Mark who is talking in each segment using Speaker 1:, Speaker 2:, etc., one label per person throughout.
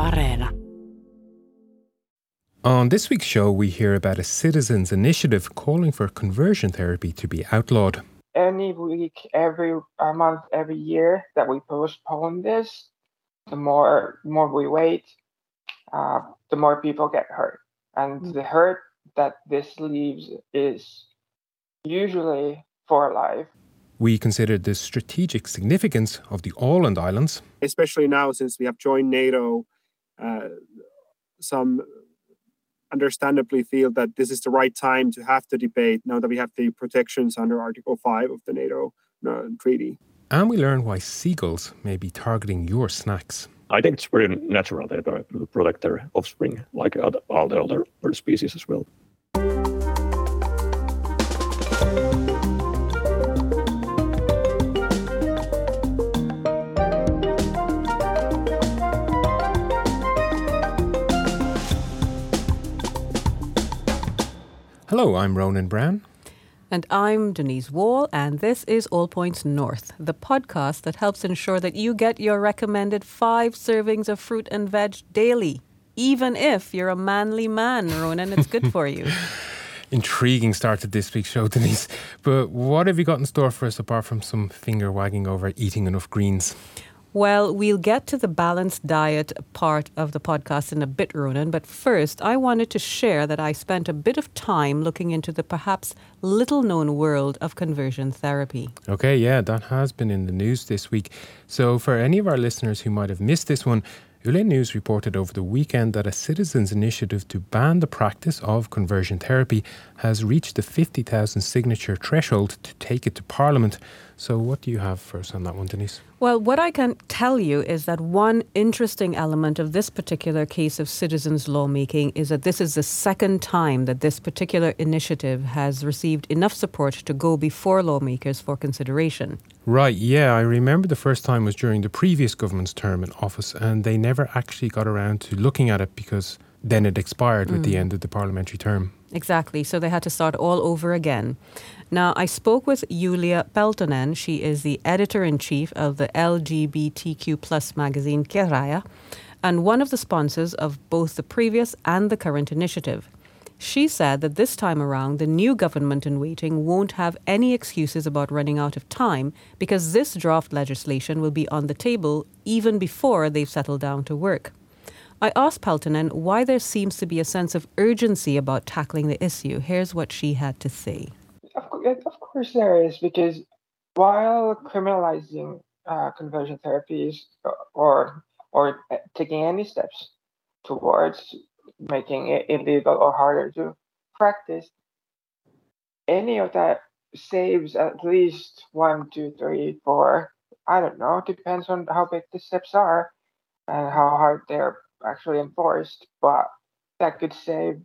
Speaker 1: Areena.
Speaker 2: On this week's show, we hear about a citizens' initiative calling for conversion therapy to be outlawed.
Speaker 3: Any week, every a month, every year that we postpone this, the more more we wait, uh, the more people get hurt, and
Speaker 1: Mm.
Speaker 3: the hurt that this leaves is usually for life.
Speaker 2: We considered the strategic significance of the Åland Islands,
Speaker 4: especially now since we have joined NATO, some understandably feel that this is the right time to have the debate now that we have the protections under Article 5 of the NATO uh, treaty.
Speaker 2: and we learn why seagulls may be targeting your snacks.
Speaker 5: I think it's very natural that they try to protect their offspring, like oth- all the other bird species as well.
Speaker 2: Hello, I'm Ronan Browne.
Speaker 1: And I'm Denise Wall, and this is All Points North, the podcast that helps ensure that you get your recommended five servings of fruit and veg daily. Even if you're a manly man, Ronan, it's good for you.
Speaker 2: Intriguing start to this week's show, Denise. But what have you got in store for us apart from some finger wagging over eating enough greens?
Speaker 1: Well, we'll get to the balanced diet part of the podcast in a bit, Ronan. But first, I wanted to share that I spent a bit of time looking into the perhaps little known world of conversion therapy.
Speaker 2: Okay, yeah, that has been in the news this week. So, for any of our listeners who might have missed this one, Yle News reported over the weekend that a citizens' initiative to ban the practice of conversion therapy has reached the 50,000 signature threshold to take it to Parliament. So, what do you have for us on that one, Denise?
Speaker 1: Well, what I can tell you is that one interesting element of this particular case of citizens' lawmaking is that this is the second time that this particular initiative has received enough support to go before lawmakers for consideration.
Speaker 2: Right, yeah, I remember the first time was during the previous government's term in office, and they never actually got around to looking at it because then it expired with the mm. end of the parliamentary term.
Speaker 1: Exactly. So they had to start all over again. Now, I spoke with Julia Peltonen. She is the editor in chief of the LGBTQ plus magazine Keraya and one of the sponsors of both the previous and the current initiative. She said that this time around, the new government in waiting won't have any excuses about running out of time because this draft legislation will be on the table even before they've settled down to work. I asked Peltonen why there seems to be a sense of urgency about tackling the issue. Here's what she had to say.
Speaker 3: Of, course, there is because while criminalizing uh, conversion therapies or or uh, taking any steps towards making it illegal or harder to practice, any of that saves at least one, two, three, four. I don't know. Depends on how big the steps are and how hard they're actually enforced. But that could save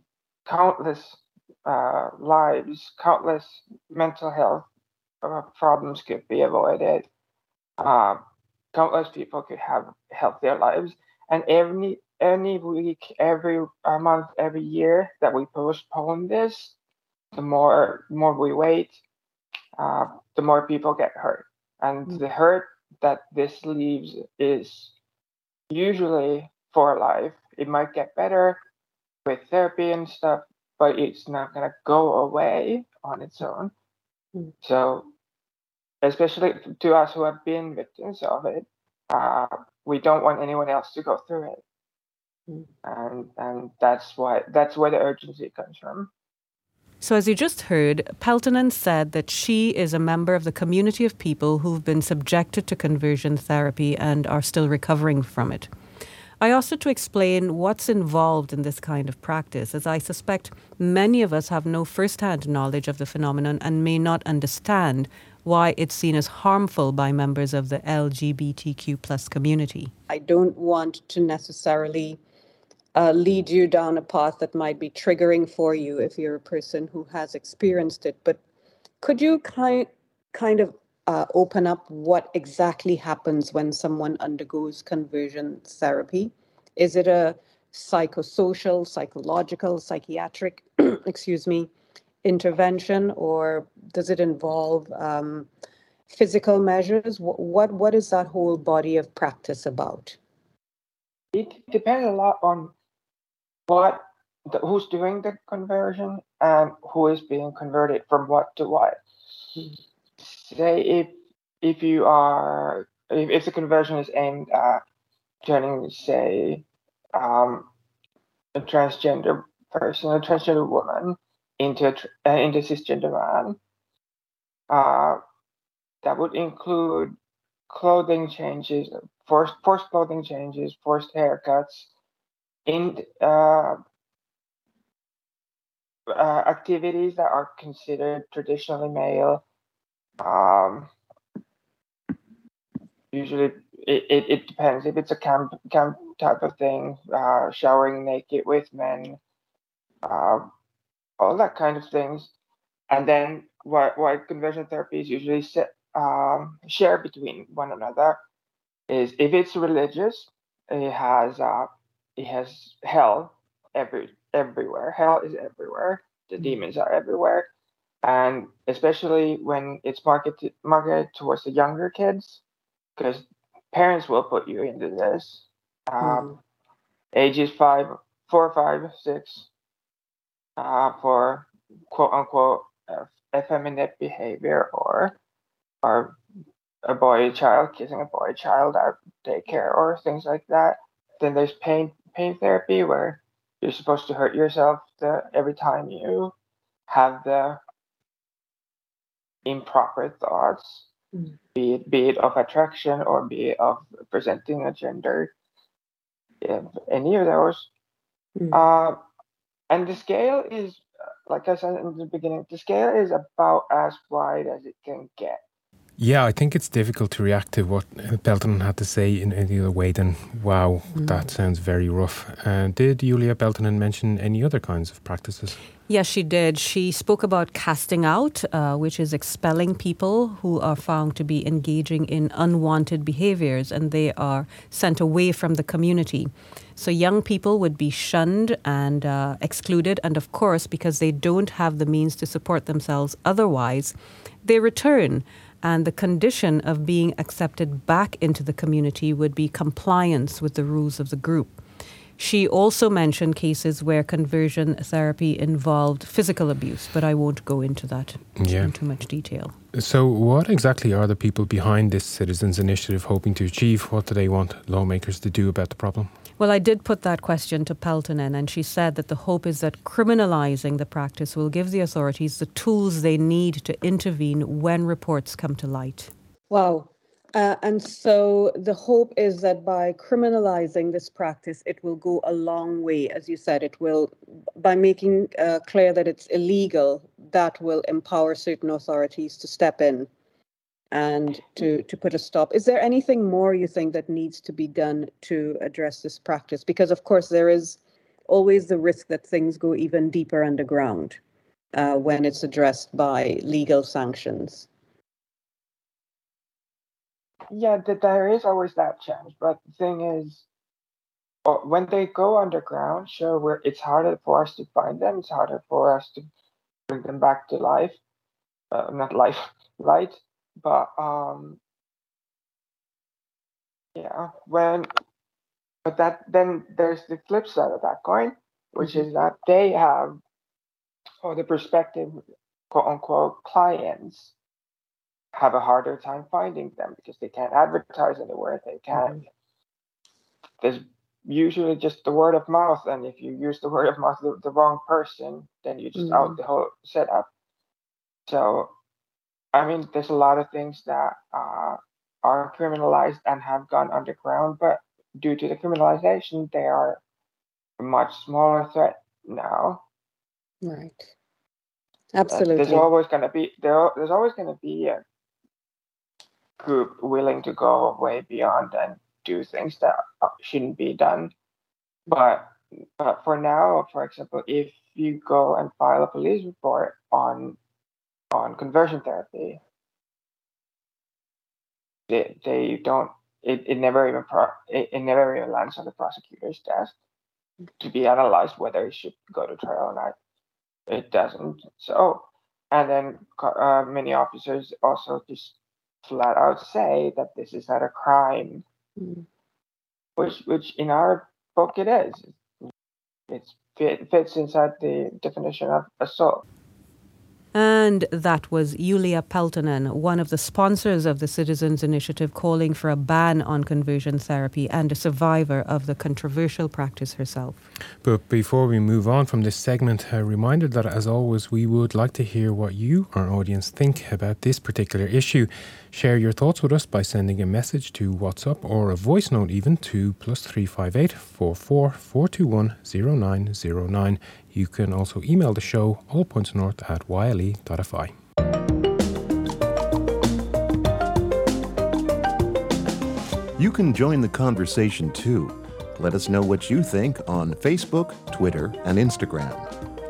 Speaker 3: countless uh, lives, countless mental health uh, problems could be avoided. Uh, countless people could have healthier lives. And every any week, every uh, month, every year that we postpone this, the more more we wait, uh, the more people get hurt. And
Speaker 1: Mm.
Speaker 3: the hurt that this leaves is usually for life. It might get better with therapy and stuff, but it's not gonna go away on its own.
Speaker 1: Mm.
Speaker 3: So, especially to us who have been victims of it, uh, we don't want anyone else to go through it,
Speaker 1: Mm.
Speaker 3: and and that's why that's where the urgency comes from.
Speaker 1: So, as you just heard, Peltonen said that she is a member of the community of people who've been subjected to conversion therapy and are still recovering from it. I asked her to explain what's involved in this kind of practice, as I suspect many of us have no first hand knowledge of the phenomenon and may not understand why it's seen as harmful by members of the LGBTQ plus community.
Speaker 6: I don't want to necessarily uh, lead you down a path that might be triggering for you if you're a person who has experienced it. But could you kind kind of uh, open up what exactly happens when someone undergoes conversion therapy? Is it a psychosocial, psychological, psychiatric, excuse me, intervention, or does it involve um, physical measures? What, what what is that whole body of practice about?
Speaker 3: it depends a lot on what the, who's doing the conversion and who is being converted from what to what. Say if if you are if, if the conversion is aimed at turning, say, um, a transgender person, a transgender woman, into a, uh, into cisgender man, uh, that would include clothing changes, forced forced clothing changes, forced haircuts, in uh, uh, activities that are considered traditionally male. Um, usually, it, it, it, depends if it's a camp camp type of thing. Uh, showering naked with men, uh, all that kind of things, and then what what conversion therapies usually set, um, share between one another is if it's religious, it has uh, it has hell every everywhere. Hell is everywhere. The mm. demons are everywhere, and especially when it's marketed marketed towards the younger kids, because parents will put you into this. Um, mm. Ages five, four, five, six, uh, for quote unquote uh, effeminate behavior or or a boy child kissing a boy child at daycare or things like that. Then there's pain pain therapy where you're supposed to hurt yourself the, every time you have the improper thoughts, mm. be it be it of attraction or be it of presenting a gender. If any of those. Mm. Uh, and the scale is, like I said in the beginning, the scale is about as wide as it can get.
Speaker 2: Yeah, I think it's difficult to react to what Peltonen had to say in any other way than, wow, mm. that sounds very rough. Uh, did Julia Peltonen mention any other kinds of practices?
Speaker 1: Yes, she did. She spoke about casting out, uh, which is expelling people who are found to be engaging in unwanted behaviors and they are sent away from the community. So young people would be shunned and uh, excluded. And of course, because they don't have the means to support themselves otherwise, they return and the condition of being accepted back into the community would be compliance with the rules of the group. She also mentioned cases where conversion therapy involved physical abuse, but I won't go into that yeah. in too much detail.
Speaker 2: So, what exactly are the people behind this citizens' initiative hoping to achieve? What do they want lawmakers to do about the problem?
Speaker 1: Well, I did put that question to Peltonen, and she said that the hope is that criminalizing the practice will give the authorities the tools they need to intervene when reports come to light.
Speaker 6: Wow. Uh, and so the hope is that by criminalizing this practice, it will go a long way. As you said, it will, by making uh, clear that it's illegal, that will empower certain authorities to step in and to to put a stop. Is there anything more you think that needs to be done to address this practice? Because of course there is always the risk that things go even deeper underground uh, when it's addressed by legal sanctions.
Speaker 3: Yeah that there is always that chance but the thing is when they go underground sure where it's harder for us to find them it's harder for us to bring them back to life uh, not life light but um yeah when but that then there's the flip side of that coin which mm-hmm. is that they have or the prospective quote unquote clients have a harder time finding them because they can't advertise anywhere they can't mm-hmm. there's usually just the word of mouth and if you use the word of mouth the, the wrong person then you just mm-hmm. out the whole setup so I mean, there's a lot of things that uh, are criminalized and have gone underground, but due to the criminalization, they are a much smaller threat now.
Speaker 6: Right. Absolutely.
Speaker 3: But there's always going to be there. There's always going to be a group willing to go way beyond and do things that shouldn't be done. But but for now, for example, if you go and file a police report on on conversion therapy, they, they don't it, it never even pro, it, it never even lands on the prosecutor's desk to be analyzed whether it should go to trial or not. It doesn't. So, and then uh, many officers also just flat out say that this is not a crime. Mm. which which in our book it is. It fits inside the definition of assault.
Speaker 1: And that was Julia Peltonen, one of the sponsors of the Citizens Initiative calling for a ban on conversion therapy and a survivor of the controversial practice herself.
Speaker 2: But before we move on from this segment, a reminder that as always, we would like to hear what you, our audience, think about this particular issue. Share your thoughts with us by sending a message to WhatsApp or a voice note even to plus 358 44 421 0909. You can also email the show allpointsnorth at yle.fi.
Speaker 7: You can join the conversation too. Let us know what you think on Facebook, Twitter, and Instagram.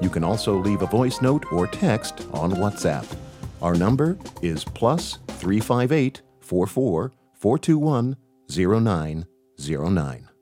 Speaker 7: You can also leave a voice note or text on WhatsApp. Our number is plus 358 44 421 0909.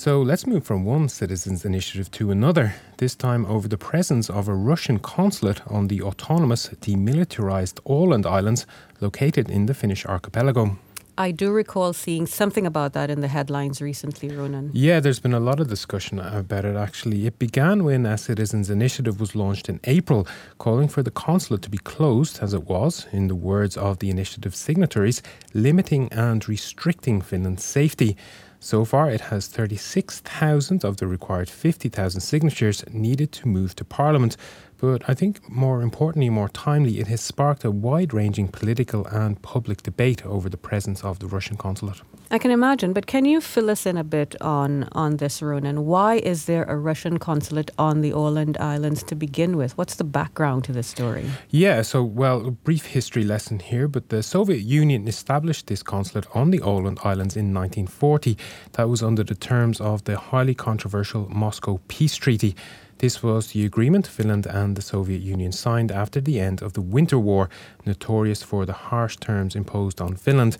Speaker 2: So let's move from one citizens' initiative to another, this time over the presence of a Russian consulate on the autonomous demilitarized Åland Islands located in the Finnish archipelago.
Speaker 1: I do recall seeing something about that in the headlines recently, Ronan.
Speaker 2: Yeah, there's been a lot of discussion about it actually. It began when a citizens' initiative was launched in April, calling for the consulate to be closed as it was, in the words of the initiative signatories, limiting and restricting Finland's safety. So far, it has 36,000 of the required 50,000 signatures needed to move to Parliament. But I think more importantly, more timely, it has sparked a wide ranging political and public debate over the presence of the Russian consulate.
Speaker 1: I can imagine, but can you fill us in a bit on, on this, Ronan? Why is there a Russian consulate on the Åland Islands to begin with? What's the background to this story?
Speaker 2: Yeah, so, well, a brief history lesson here, but the Soviet Union established this consulate on the Åland Islands in 1940. That was under the terms of the highly controversial Moscow Peace Treaty. This was the agreement Finland and the Soviet Union signed after the end of the Winter War, notorious for the harsh terms imposed on Finland.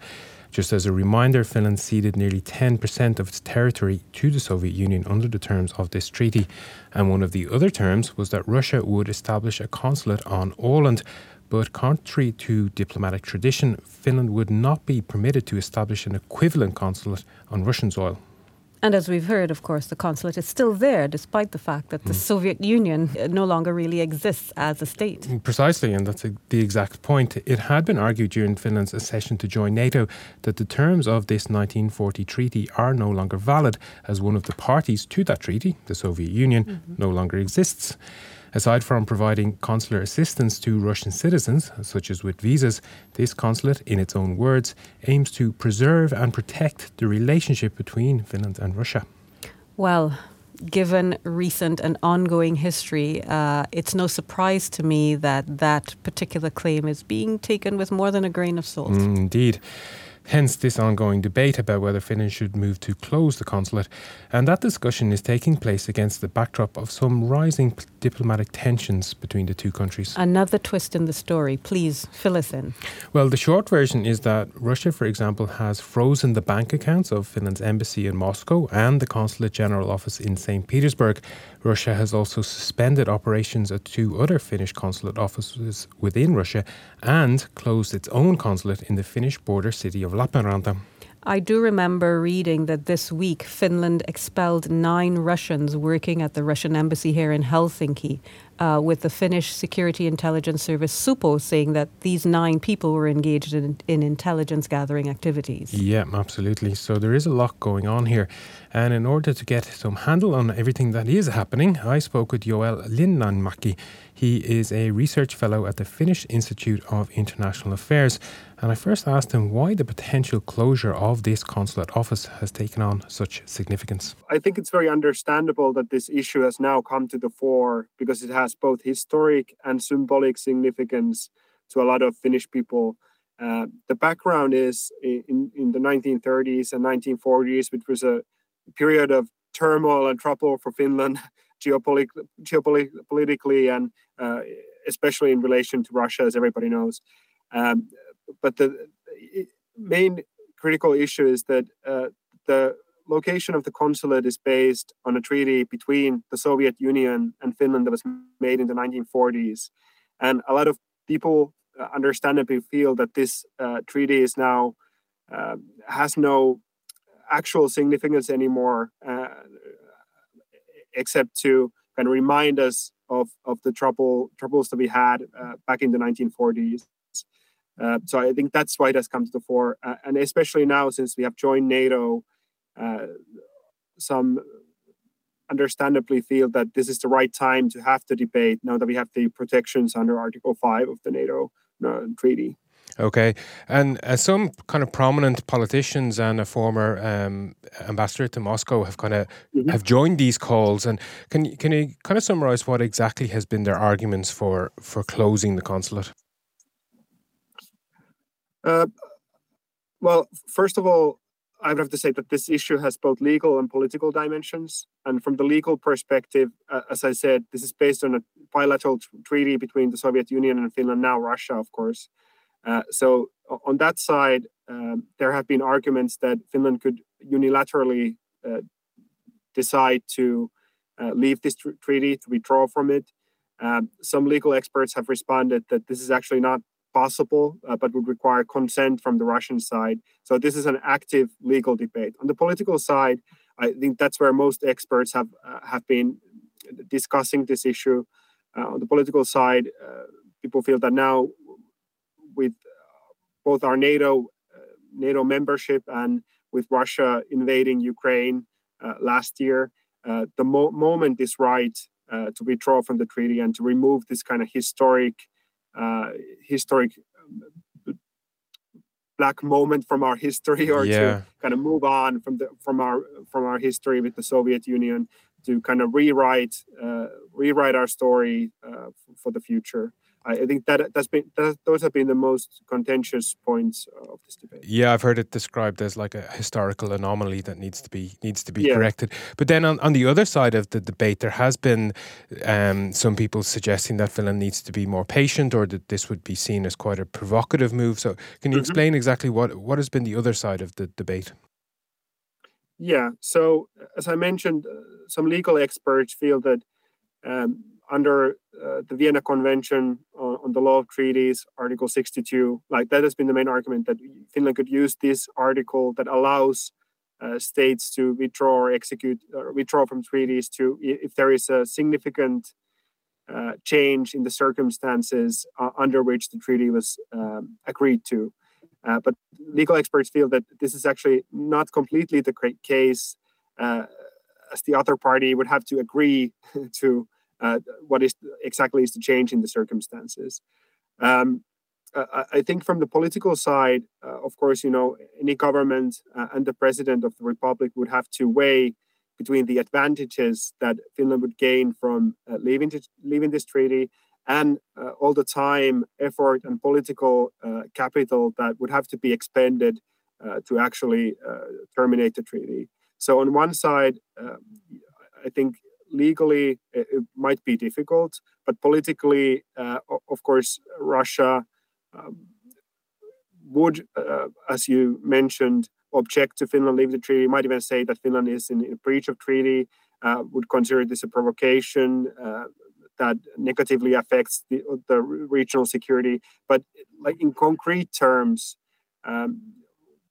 Speaker 2: Just as a reminder, Finland ceded nearly 10% of its territory to the Soviet Union under the terms of this treaty. And one of the other terms was that Russia would establish a consulate on Åland. But contrary to diplomatic tradition, Finland would not be permitted to establish an equivalent consulate on Russian soil.
Speaker 1: And as we've heard, of course, the consulate is still there despite the fact that the mm. Soviet Union uh, no longer really exists as a state.
Speaker 2: Precisely, and that's a, the exact point. It had been argued during Finland's accession to join NATO that the terms of this 1940 treaty are no longer valid, as one of the parties to that treaty, the Soviet Union, mm-hmm. no longer exists. Aside from providing consular assistance to Russian citizens, such as with visas, this consulate, in its own words, aims to preserve and protect the relationship between Finland and Russia.
Speaker 1: Well, given recent and ongoing history, uh, it's no surprise to me that that particular claim is being taken with more than a grain of salt.
Speaker 2: Mm, indeed. Hence, this ongoing debate about whether Finland should move to close the consulate. And that discussion is taking place against the backdrop of some rising diplomatic tensions between the two countries.
Speaker 1: Another twist in the story. Please fill us in.
Speaker 2: Well, the short version is that Russia, for example, has frozen the bank accounts of Finland's embassy in Moscow and the consulate general office in St. Petersburg. Russia has also suspended operations at two other Finnish consulate offices within Russia and closed its own consulate in the Finnish border city of Lappeenranta.
Speaker 1: I do remember reading that this week Finland expelled nine Russians working at the Russian embassy here in Helsinki, uh, with the Finnish security intelligence service Supo saying that these nine people were engaged in, in intelligence gathering activities.
Speaker 2: Yeah, absolutely. So there is a lot going on here. And in order to get some handle on everything that is happening, I spoke with Joel Linnainmäki. He is a research fellow at the Finnish Institute of International Affairs. And I first asked him why the potential closure of this consulate office has taken on such significance.
Speaker 4: I think it's very understandable that this issue has now come to the fore because it has both historic and symbolic significance to a lot of Finnish people. Uh, the background is in, in the 1930s and 1940s, which was a period of turmoil and trouble for Finland geopolit- geopolitically and uh, especially in relation to Russia, as everybody knows. Um, but the main critical issue is that uh, the location of the consulate is based on a treaty between the Soviet Union and Finland that was made in the 1940s. And a lot of people uh, understandably feel that this uh, treaty is now uh, has no actual significance anymore, uh, except to kind of remind us of, of the trouble troubles that we had uh, back in the 1940s. Uh, so I think that's why it has come to the fore, and especially now since we have joined NATO, uh, some understandably feel that this is the right time to have the debate now that we have the protections under Article 5 of the NATO uh, treaty.
Speaker 2: Okay, and uh, some kind of prominent politicians and a former um, ambassador to Moscow have kind of mm-hmm. have joined these calls. And can you can you kind of summarize what exactly has been their arguments for for closing the consulate?
Speaker 4: Uh, well, first of all, I would have to say that this issue has both legal and political dimensions. And from the legal perspective, uh, as I said, this is based on a bilateral t- treaty between the Soviet Union and Finland, now Russia, of course. Uh, so, on that side, um, there have been arguments that Finland could unilaterally uh, decide to uh, leave this tr- treaty, to withdraw from it. Um, some legal experts have responded that this is actually not possible, uh, but would require consent from the Russian side. So this is an active legal debate. On the political side, I think that's where most experts have uh, have been discussing this issue. Uh, on the political side, uh, people feel that now, with uh, both our NATO uh, NATO membership and with Russia invading Ukraine last year, the mo- moment is right to withdraw from the treaty and to remove this kind of historic historic um, black moment from our history or yeah. to kind of move on from the from our from our history with the Soviet Union to kind of rewrite uh, rewrite our story uh, for the future. I think that that's been that, those have been the most contentious points of this debate.
Speaker 2: Yeah, I've heard it described as like a historical anomaly that needs to be needs to be yeah. corrected. But then on, on the other side of the debate, there has been um, some people suggesting that Finland needs to be more patient, or that this would be seen as quite a provocative move. So, can you mm-hmm. explain exactly what what has been the other side of the debate?
Speaker 4: Yeah. So, as I mentioned, uh, some legal experts feel that. Um, under uh, the Vienna Convention on, on, the law of treaties, Article 62, like that has been the main argument that Finland could use this article that allows uh, states to withdraw or execute or withdraw from treaties to if there is a significant uh, change in the circumstances uh, under which the treaty was um, agreed to. Uh, but legal experts feel that this is actually not completely the case, uh, as the other party would have to agree to uh, what is exactly is the change in the circumstances. Um, I think from the political side, uh, of course, you know, any government uh, and the president of the republic would have to weigh between the advantages that Finland would gain from uh, leaving, to, leaving this treaty and uh, all the time, effort, and political uh, capital that would have to be expended to actually terminate the treaty. So, on one side, I think legally it, it might be difficult, but politically, uh, of course, Russia um, would, uh, as you mentioned, object to Finland leaving the treaty. Might even say that Finland is in, in breach of treaty. Uh, would consider this a provocation that negatively affects the, the, regional security. But like in concrete terms, um,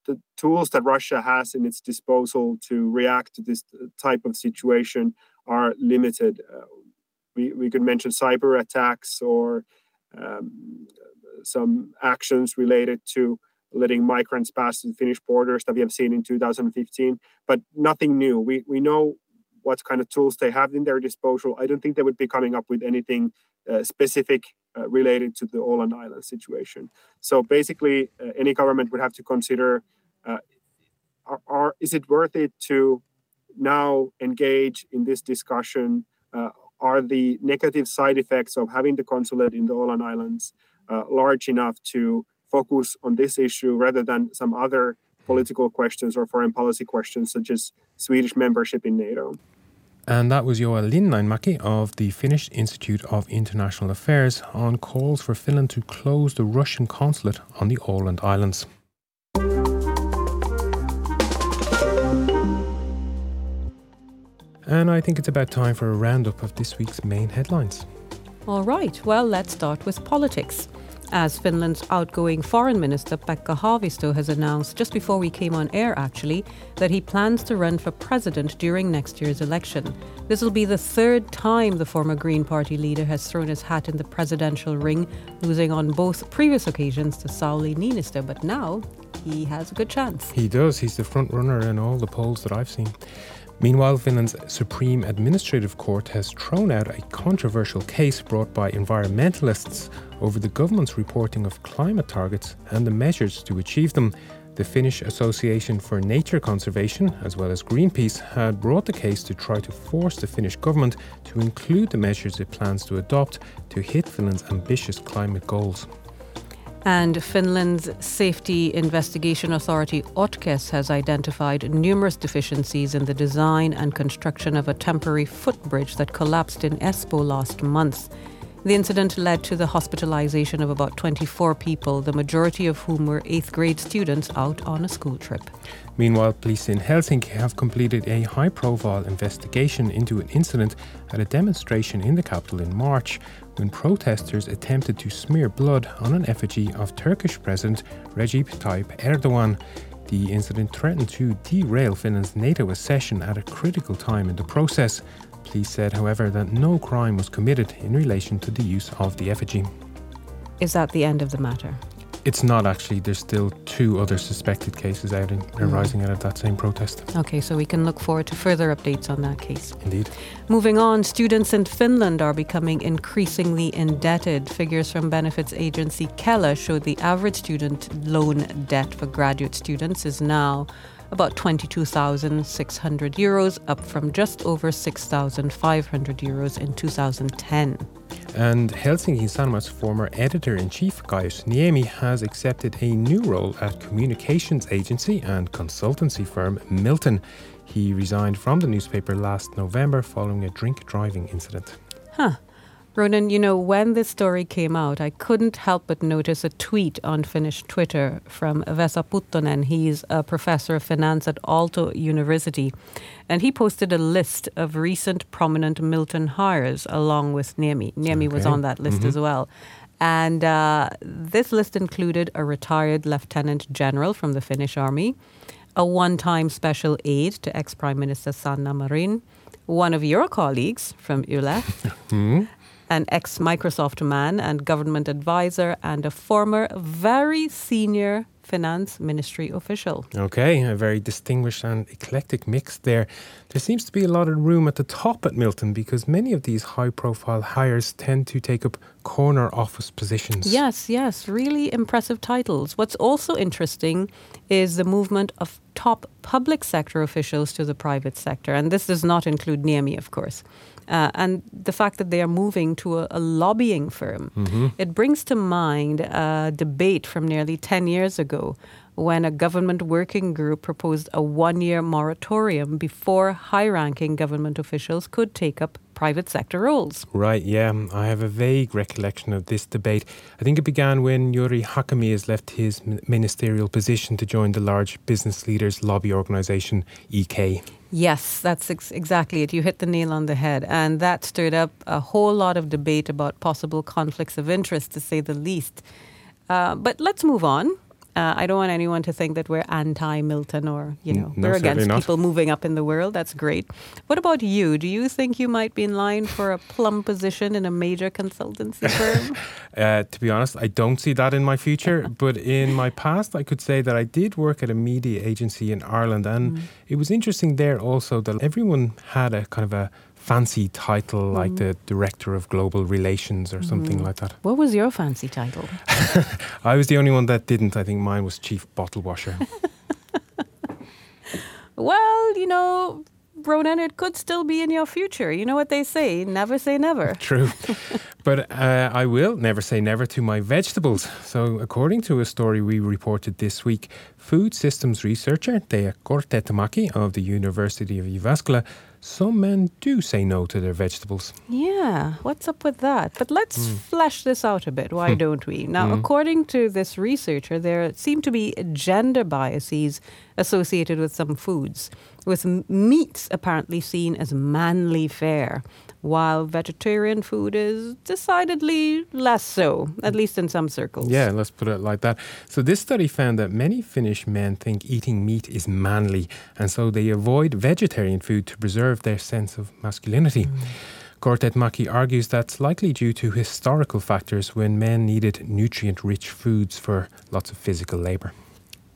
Speaker 4: the tools that Russia has in its disposal to react to this type of situation are limited. Uh, we, we could mention cyber attacks or um, some actions related to letting migrants pass the Finnish borders that we have seen in 2015, but nothing new. We, we know what kind of tools they have in their disposal. I don't think they would be coming up with anything uh, specific uh, related to the Åland Island situation. So basically, uh, any government would have to consider uh, are, are, is it worth it to now engage in this discussion uh, are the negative side effects of having the consulate in the Åland Islands uh, large enough to focus on this issue rather than some other political questions or foreign policy questions such as Swedish membership in NATO.
Speaker 2: And that was Joel Linnainmäki of the Finnish Institute of International Affairs on calls for Finland to close the Russian consulate on the Åland Islands. And I think it's about time for a roundup of this week's main headlines.
Speaker 1: All right, well, let's start with politics. as Finland's outgoing foreign minister Pekka Haavisto has announced just before we came on air actually that he plans to run for president during next year's election. This will be the third time the former Green Party leader has thrown his hat in the presidential ring, losing on both previous occasions to Sauli Niinistö, but now he has a good chance.
Speaker 2: He does. He's the front runner in all the polls that I've seen. Meanwhile, Finland's Supreme Administrative Court has thrown out a controversial case brought by environmentalists over the government's reporting of climate targets and the measures to achieve them. The Finnish Association for Nature Conservation, as well as Greenpeace, had brought the case to try to force the Finnish government to include the measures it plans to adopt to hit Finland's ambitious climate goals.
Speaker 1: And Finland's Safety Investigation Authority, OTKES, has identified numerous deficiencies in the design and construction of a temporary footbridge that collapsed in Espoo last month. The incident led to the hospitalization of about 24 people, the majority of whom were eighth grade students out on a school trip.
Speaker 2: Meanwhile, police in Helsinki have completed a high profile investigation into an incident at a demonstration in the capital in March when protesters attempted to smear blood on an effigy of Turkish President Recep Tayyip Erdogan. The incident threatened to derail Finland's NATO accession at a critical time in the process. Police said, however, that no crime was committed in relation to the use of the effigy.
Speaker 1: Is that the end of the matter?
Speaker 2: It's not actually. There's still two other suspected cases out in, mm. arising out of that same protest.
Speaker 1: Okay, so we can look forward to further updates on that case.
Speaker 2: Indeed.
Speaker 1: Moving on, students in Finland are becoming increasingly indebted. Figures from benefits agency Kela show the average student loan debt for graduate students is now about 22,600 euros, up from just over 6,500 euros in 2010.
Speaker 2: And Helsingin Sanomat's former editor in chief, Kaius Niemi, has accepted a new role at communications agency and consultancy firm Miltton. He resigned from the newspaper last November following a drink driving incident.
Speaker 1: Huh. Ronan, you know, when this story came out, I couldn't help but notice a tweet on Finnish Twitter from Vesa Puttonen. He's a professor of finance at Aalto University. And he posted a list of recent prominent Miltton hires along with Niemi. Niemi okay. was on that list mm-hmm. as well. And uh, this list included a retired lieutenant general from the Finnish army, a one time special aide to ex Prime Minister Sanna Marin, one of your colleagues from Yle, mm-hmm an ex Microsoft man and government advisor, and a former very senior finance ministry official.
Speaker 2: Okay, a very distinguished and eclectic mix there. There seems to be a lot of room at the top at Miltton because many of these high profile hires tend to take up corner office positions.
Speaker 1: Yes, yes, really impressive titles. What's also interesting is the movement of top public sector officials to the private sector. And this does not include Niemi, of course. Uh, and the fact that they are moving to a, a lobbying firm. Mm-hmm. It brings to mind a debate from nearly 10 years ago when a government working group proposed a one year moratorium before high ranking government officials could take up private sector roles.
Speaker 2: Right, yeah. I have a vague recollection of this debate. I think it began when Jyri Häkämies left his ministerial position to join the large business leaders lobby organisation EK.
Speaker 1: Yes, that's ex- exactly it. You hit the nail on the head. And that stirred up a whole lot of debate about possible conflicts of interest, to say the least. Uh, but let's move on. Uh, I don't want anyone to think that we're anti Miltton or, you know, no, we're against not. people moving up in the world. That's great. What about you? Do you think you might be in line for a plum position in a major consultancy firm?
Speaker 2: uh, to be honest, I don't see that in my future. but in my past, I could say that I did work at a media agency in Ireland. And mm. it was interesting there also that everyone had a kind of a fancy title mm. like the director of global relations or something mm. like that.
Speaker 1: What was your fancy title?
Speaker 2: I was the only one that didn't. I think mine was chief bottle washer.
Speaker 1: well, you know, Ronan, it could still be in your future. You know what they say never say never.
Speaker 2: True. but uh, I will never say never to my vegetables. So, according to a story we reported this week, food systems researcher Teea Kortetmäki of the University of Jyväskylä some men do say no to their vegetables.
Speaker 1: Yeah, what's up with that? But let's mm. flesh this out a bit. Why hmm. don't we? Now, mm. according to this researcher, there seem to be gender biases associated with some foods, with meats apparently seen as manly fare, while vegetarian food is decidedly less so, at least in some circles.
Speaker 2: Yeah, let's put it like that. So, this study found that many Finnish men think eating meat is manly, and so they avoid vegetarian food to preserve their sense of masculinity. Mm. Kortetmäki argues that's likely due to historical factors when men needed nutrient rich foods for lots of physical labor.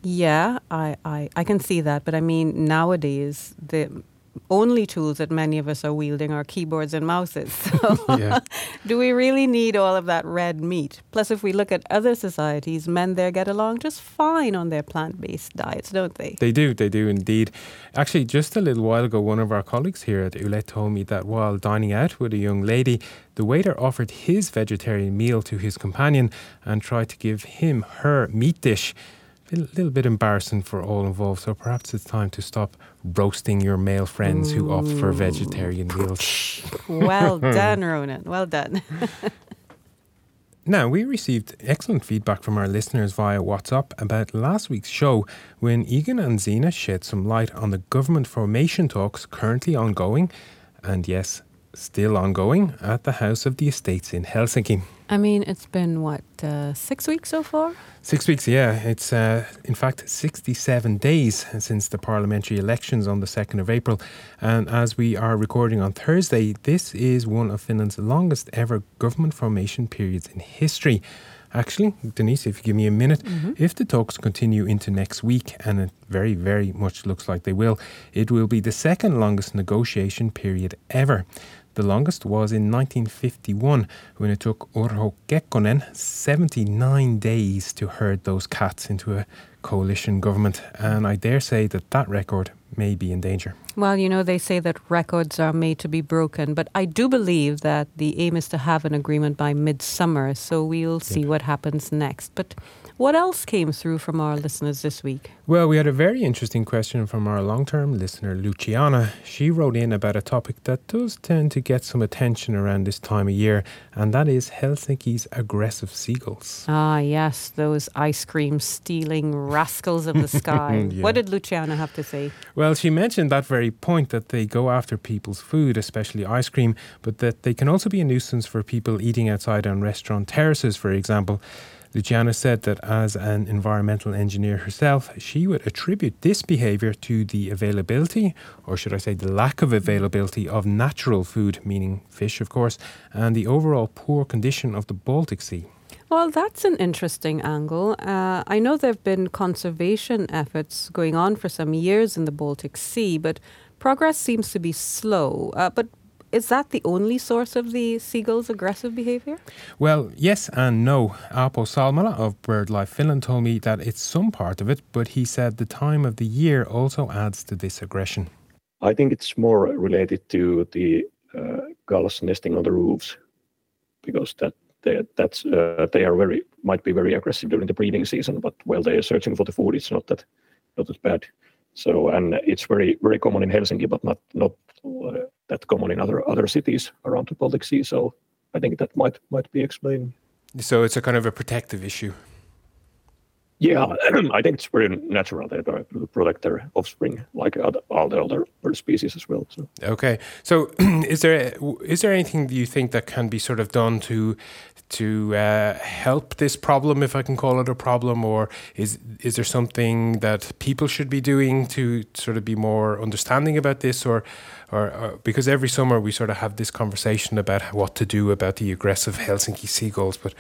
Speaker 1: Yeah, I, I, I can see that. But I mean, nowadays, the only tools that many of us are wielding are keyboards and mouses. So yeah. do we really need all of that red meat? Plus, if we look at other societies, men there get along just fine on their plant based diets, don't they?
Speaker 2: They do, they do indeed. Actually, just a little while ago, one of our colleagues here at Yle told me that while dining out with a young lady, the waiter offered his vegetarian meal to his companion and tried to give him her meat dish a little bit embarrassing for all involved. So perhaps it's time to stop roasting your male friends Ooh. who opt for vegetarian meals.
Speaker 1: well done, Ronan. Well done.
Speaker 2: Now, we received excellent feedback from our listeners via WhatsApp about last week's show when Egan and Zena shed some light on the government formation talks currently ongoing, and yes, still ongoing, at the House of the Estates in Helsinki.
Speaker 1: I mean, it's been what, uh, six weeks so far?
Speaker 2: Six weeks, yeah. It's uh, in fact 67 days since the parliamentary elections on the 2nd of April. And as we are recording on Thursday, this is one of Finland's longest ever government formation periods in history. Actually, Denise, if you give me a minute, mm-hmm. if the talks continue into next week, and it very, very much looks like they will, it will be the second longest negotiation period ever. The longest was in 1951 when it took Urho Kekkonen 79 days to herd those cats into a coalition government. And I dare say that that record may be in danger.
Speaker 1: Well, you know, they say that records are made to be broken, but I do believe that the aim is to have an agreement by midsummer, so we'll see what happens next. But what else came through from our listeners this week?
Speaker 2: Well, we had a very interesting question from our long term listener, Luciana. She wrote in about a topic that does tend to get some attention around this time of year, and that is Helsinki's aggressive seagulls.
Speaker 1: Ah, yes, those ice cream stealing rascals of the sky. yeah. What did Luciana have to say?
Speaker 2: Well, she mentioned that very point that they go after people's food, especially ice cream, but that they can also be a nuisance for people eating outside on restaurant terraces, for example. Luciana said that as an environmental engineer herself, she would attribute this behaviour to the availability, or should I say the lack of availability, of natural food, meaning fish, of course, and the overall poor condition of the Baltic Sea.
Speaker 1: Well, that's an interesting angle. Uh, I know there have been conservation efforts going on for some years in the Baltic Sea, but progress seems to be slow. Uh, but is that the only source of the seagull's aggressive behavior?
Speaker 2: Well, yes and no. Apo Salmala of BirdLife Finland told me that it's some part of it, but he said the time of the year also adds to this aggression.
Speaker 5: I think it's more related to the uh, gulls nesting on the roofs, because that they, that's uh, they are very might be very aggressive during the breeding season, but while they are searching for the food, it's not that not as bad. So and it's very very common in Helsinki, but not not uh, that common in other other cities around the Baltic Sea. So I think that might might be explained.
Speaker 2: So it's a kind of a protective issue.
Speaker 5: Yeah, I think it's very natural. That they protect their offspring like all the other bird species as well. So.
Speaker 2: Okay, so is there is there anything you think that can be sort of done to to uh, help this problem, if I can call it a problem, or is is there something that people should be doing to sort of be more understanding about this, or, or, or because every summer we sort of have this conversation about what to do about the aggressive Helsinki seagulls, but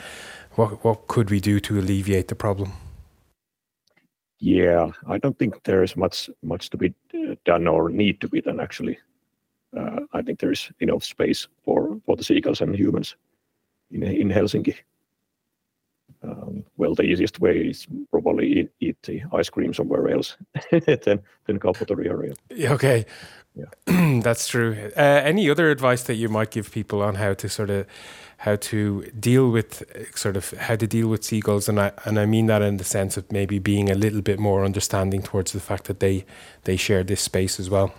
Speaker 2: what what could we do to alleviate the problem?
Speaker 5: Yeah, I don't think there is much much to be uh, done or need to be done actually. Uh, I think there is enough space for for the seagulls and humans in in Helsinki. Um, well, the easiest way is probably eat, eat the ice cream somewhere else than than area.
Speaker 2: Okay, yeah, that's true. Uh, any other advice that you might give people on how to sort of how to deal with sort of how to deal with seagulls, and I and I mean that in the sense of maybe being a little bit more understanding towards the fact that they they share this space as well.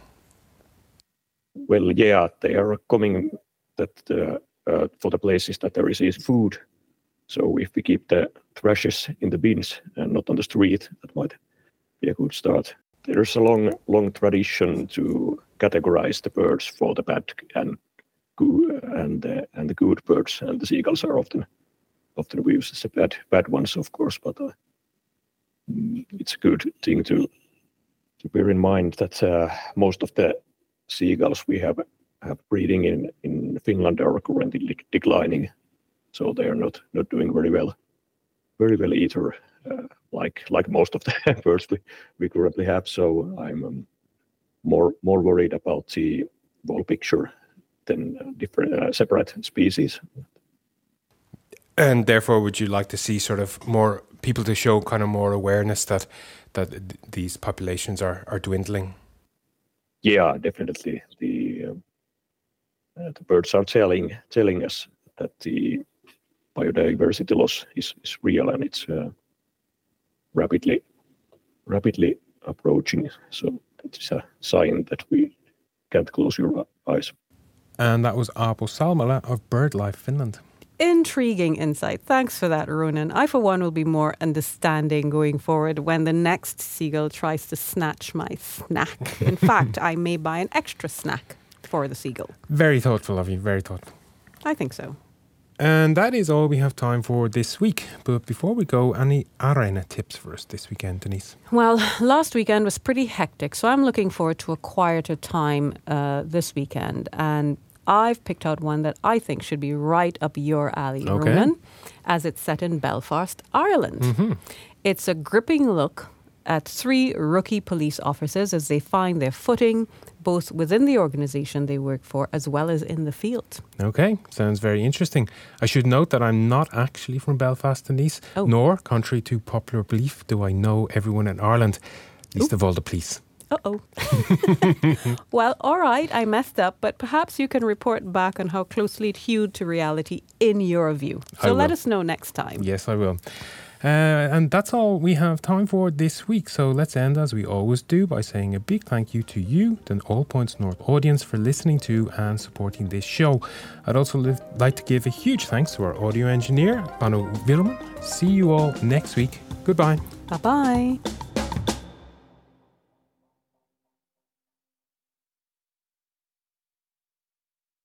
Speaker 5: Well, yeah, they are coming that uh, uh, for the places that there is food. So if we keep the thrashes in the bins and not on the street, that might be a good start. there's a long long tradition to categorize the birds for the bad and good and uh, and the good birds, and the seagulls are often often used as the bad bad ones, of course. But uh, mm, it's a good thing to to bear in mind that uh, most of the seagulls we have breeding in in Finland are currently declining, so they are not not doing very well very well either, uh, like like most of the birds we, we currently have. So I'm um, more more worried about the whole picture than uh, different uh, separate species.
Speaker 2: And therefore, would you like to see sort of more people to show kind of more awareness that that these populations are are dwindling?
Speaker 5: Yeah, definitely. The the birds are telling telling us that the biodiversity loss is, is real and it's uh, rapidly rapidly approaching. So it's a sign that we can't close your eyes.
Speaker 2: And that was Aapo Salmela of BirdLife Finland.
Speaker 1: Intriguing insight. Thanks for that, Ronan. I, for one, will be more understanding going forward when the next seagull tries to snatch my snack. In fact, I may buy an extra snack for the seagull.
Speaker 2: Very thoughtful of you, very thoughtful.
Speaker 1: I think so.
Speaker 2: And that is all we have time for this week. But before we go, any Areena tips for us this weekend, Denise?
Speaker 1: Well, last weekend was pretty hectic, so I'm looking forward to a quieter time uh, this weekend. And I've picked out one that I think should be right up your alley,
Speaker 2: Okay.
Speaker 1: Ronan, as it's set in Belfast, Ireland.
Speaker 2: Mm-hmm.
Speaker 1: It's a gripping look at three rookie police officers as they find their footing both within the organisation they work for as well as in the field.
Speaker 2: Okay, sounds very interesting. I should note that I'm not actually from Belfast, Denise,
Speaker 1: Oh.
Speaker 2: nor, contrary to popular belief, do I know everyone in Ireland, least of all the police.
Speaker 1: Uh oh. well, all right, I messed up, but perhaps you can report back on how closely it hewed to reality in your view. So let us know next time.
Speaker 2: Yes, I will. Uh, and that's all we have time for this week. So let's end as we always do by saying a big thank you to you, the All Points North audience, for listening to and supporting this show. I'd also li- like to give a huge thanks to our audio engineer, Panu Willman. See you all next week. Goodbye.
Speaker 1: Bye bye.